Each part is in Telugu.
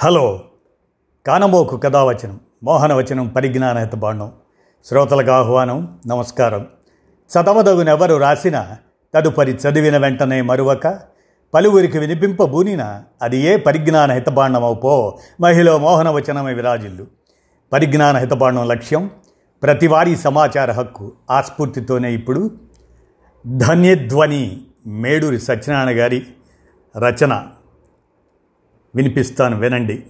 హలో. కానమోకు కథావచనం మోహనవచనం పరిజ్ఞాన హితబాండం శ్రోతలకు ఆహ్వానం నమస్కారం. చదవదగునెవరు రాసిన తదుపరి చదివిన వెంటనే మరువక పలువురికి వినిపింపబూనిన అది ఏ పరిజ్ఞాన హితబాండమవుపో మహిళ మోహనవచనమే విరాజిల్లు. పరిజ్ఞాన హితబాండం లక్ష్యం ప్రతివారీ సమాచార హక్కు ఆ స్ఫూర్తితోనే ఇప్పుడు. ధన్యధ్వని మేడూరి సత్యనారాయణ గారి రచన. వినిపిస్తాను వినండి.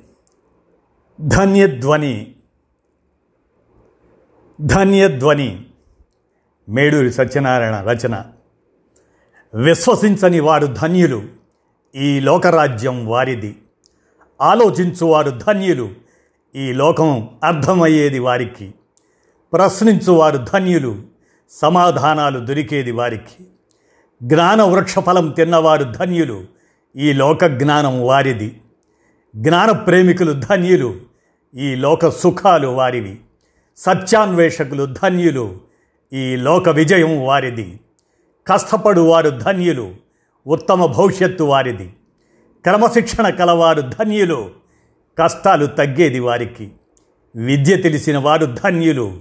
ధన్యధ్వని ధన్యధ్వని మేడూరి సత్యనారాయణ రచన. విశ్వసించని వారు ధన్యులు ఈ లోకరాజ్యం వారిది. ఆలోచించువారు ధన్యులు ఈ లోకం అర్థమయ్యేది వారికి. ప్రశ్నించువారు ధన్యులు సమాధానాలు దొరికేది వారికి. జ్ఞాన వృక్షఫలం తిన్నవారు ధన్యులు ఈ లోక జ్ఞానం వారిది. జ్ఞాన ప్రేమికులు ధన్యులు ఈ లోక సుఖాలు వారివి. సత్యాన్వేషకులు ధన్యులు ఈ లోక విజయం వారిది. కష్టపడు వారు ధన్యులు ఉత్తమ భవిష్యత్తు వారిది. క్రమశిక్షణ కలవారు ధన్యులు కష్టాలు తగ్గేది వారికి. విద్య తెలిసిన వారు ధన్యులు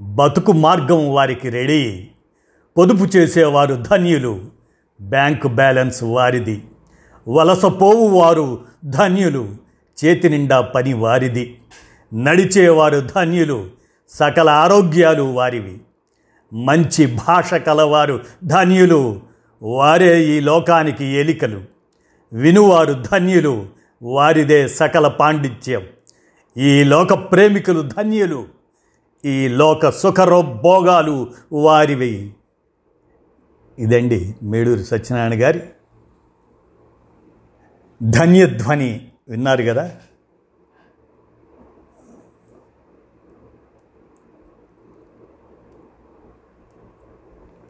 బతుకు మార్గం వారికి రెడీ. పొదుపు చేసేవారు ధన్యులు బ్యాంకు బ్యాలెన్స్ వారిది. వలసపోవు వారు ధన్యులు. చేతి నిండా పని వారిది. నడిచేవారు ధన్యులు. సకల ఆరోగ్యాలు వారివి. మంచి భాష కలవారు ధన్యులు. వారే ఈ లోకానికి ఎలికలు. వినువారు ధన్యులు. వారిదే సకల పాండిత్యం. ఈ లోక ప్రేమికులు ధన్యులు. ఈ లోక సుఖరోభోగాలు వారివి. ఇదండి మేడూరు సత్యనారాయణ గారి ధన్యధ్వని విన్నారు కదా?